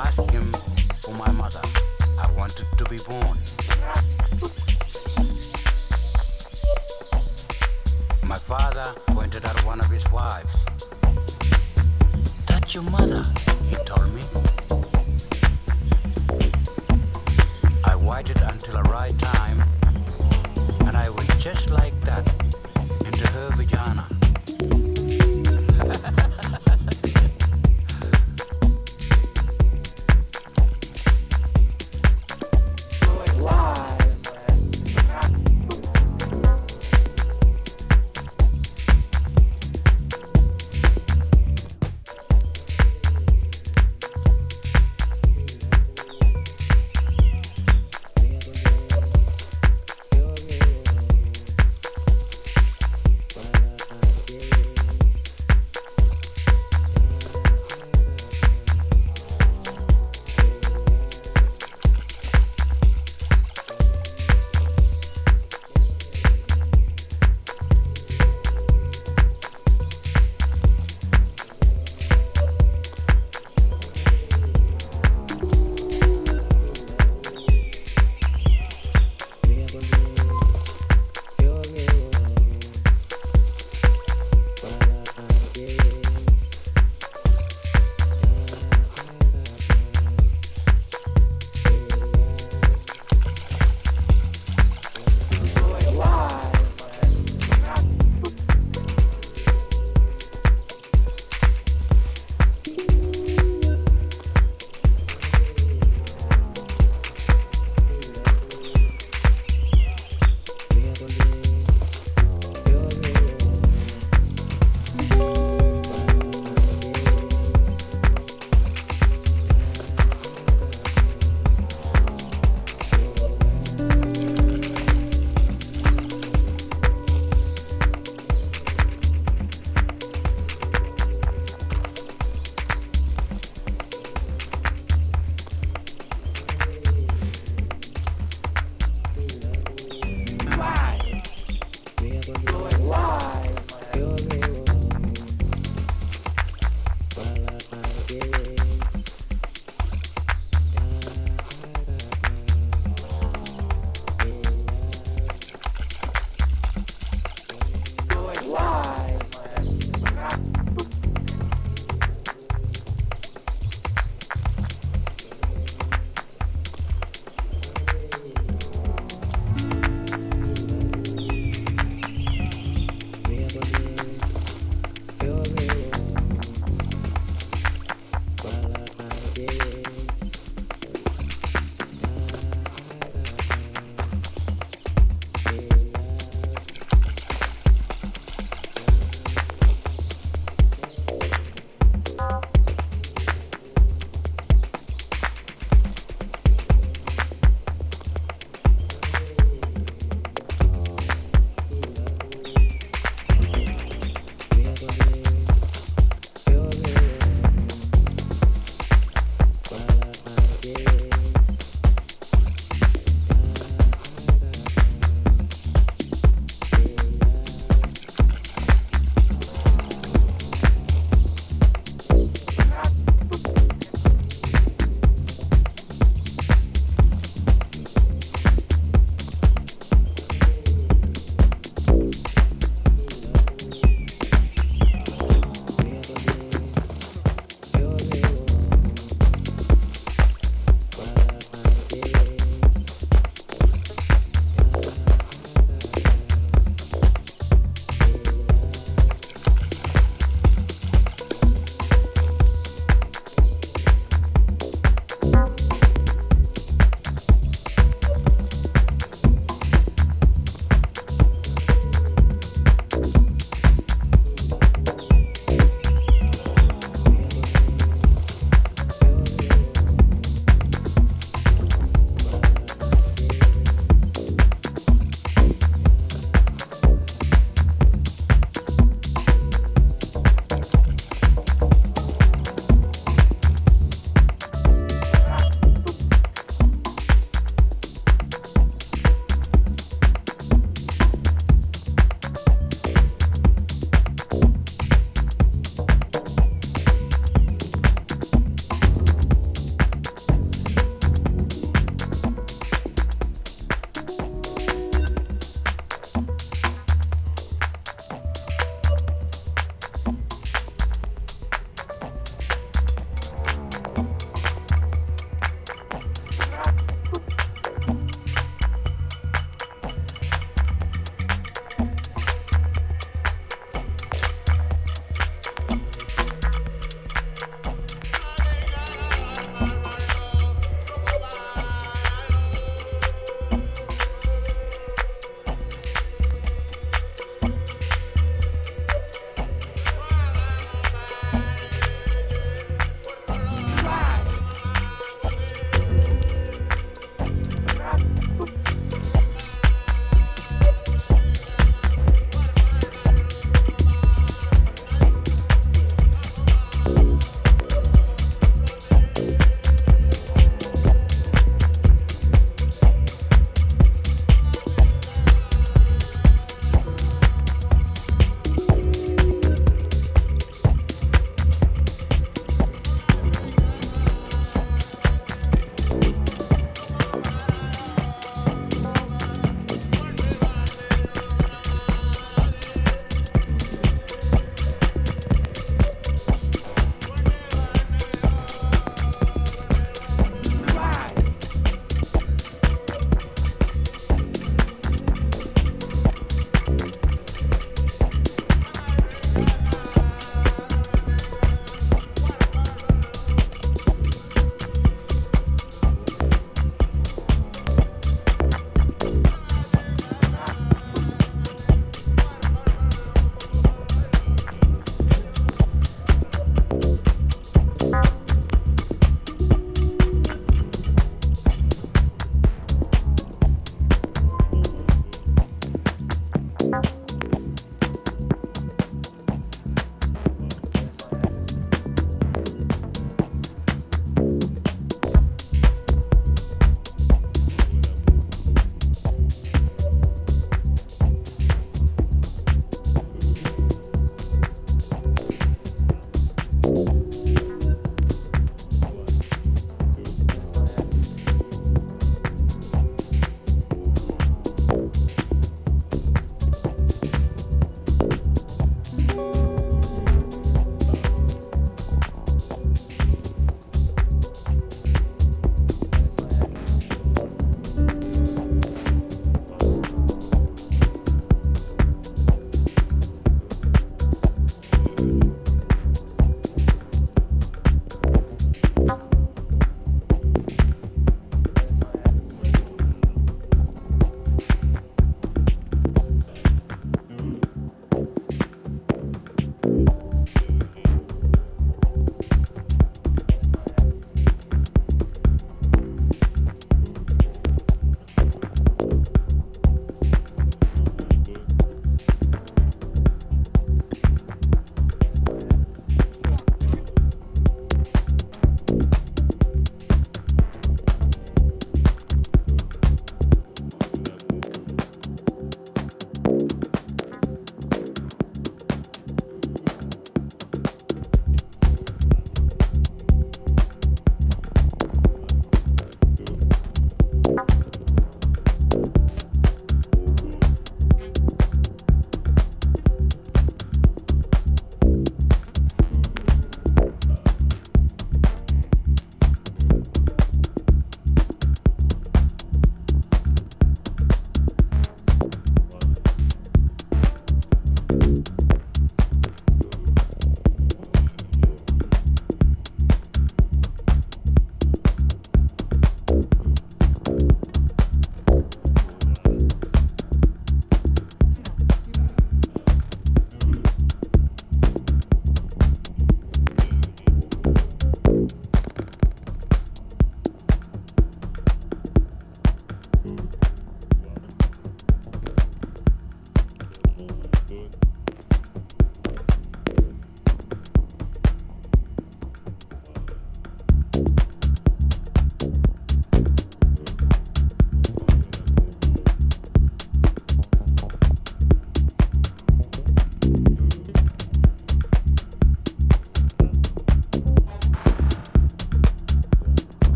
asked him for my mother. I wanted to be born. My father pointed at one of his wives. That's your mother, he told me. I waited until the right time, and I went just like that into her vagina. live.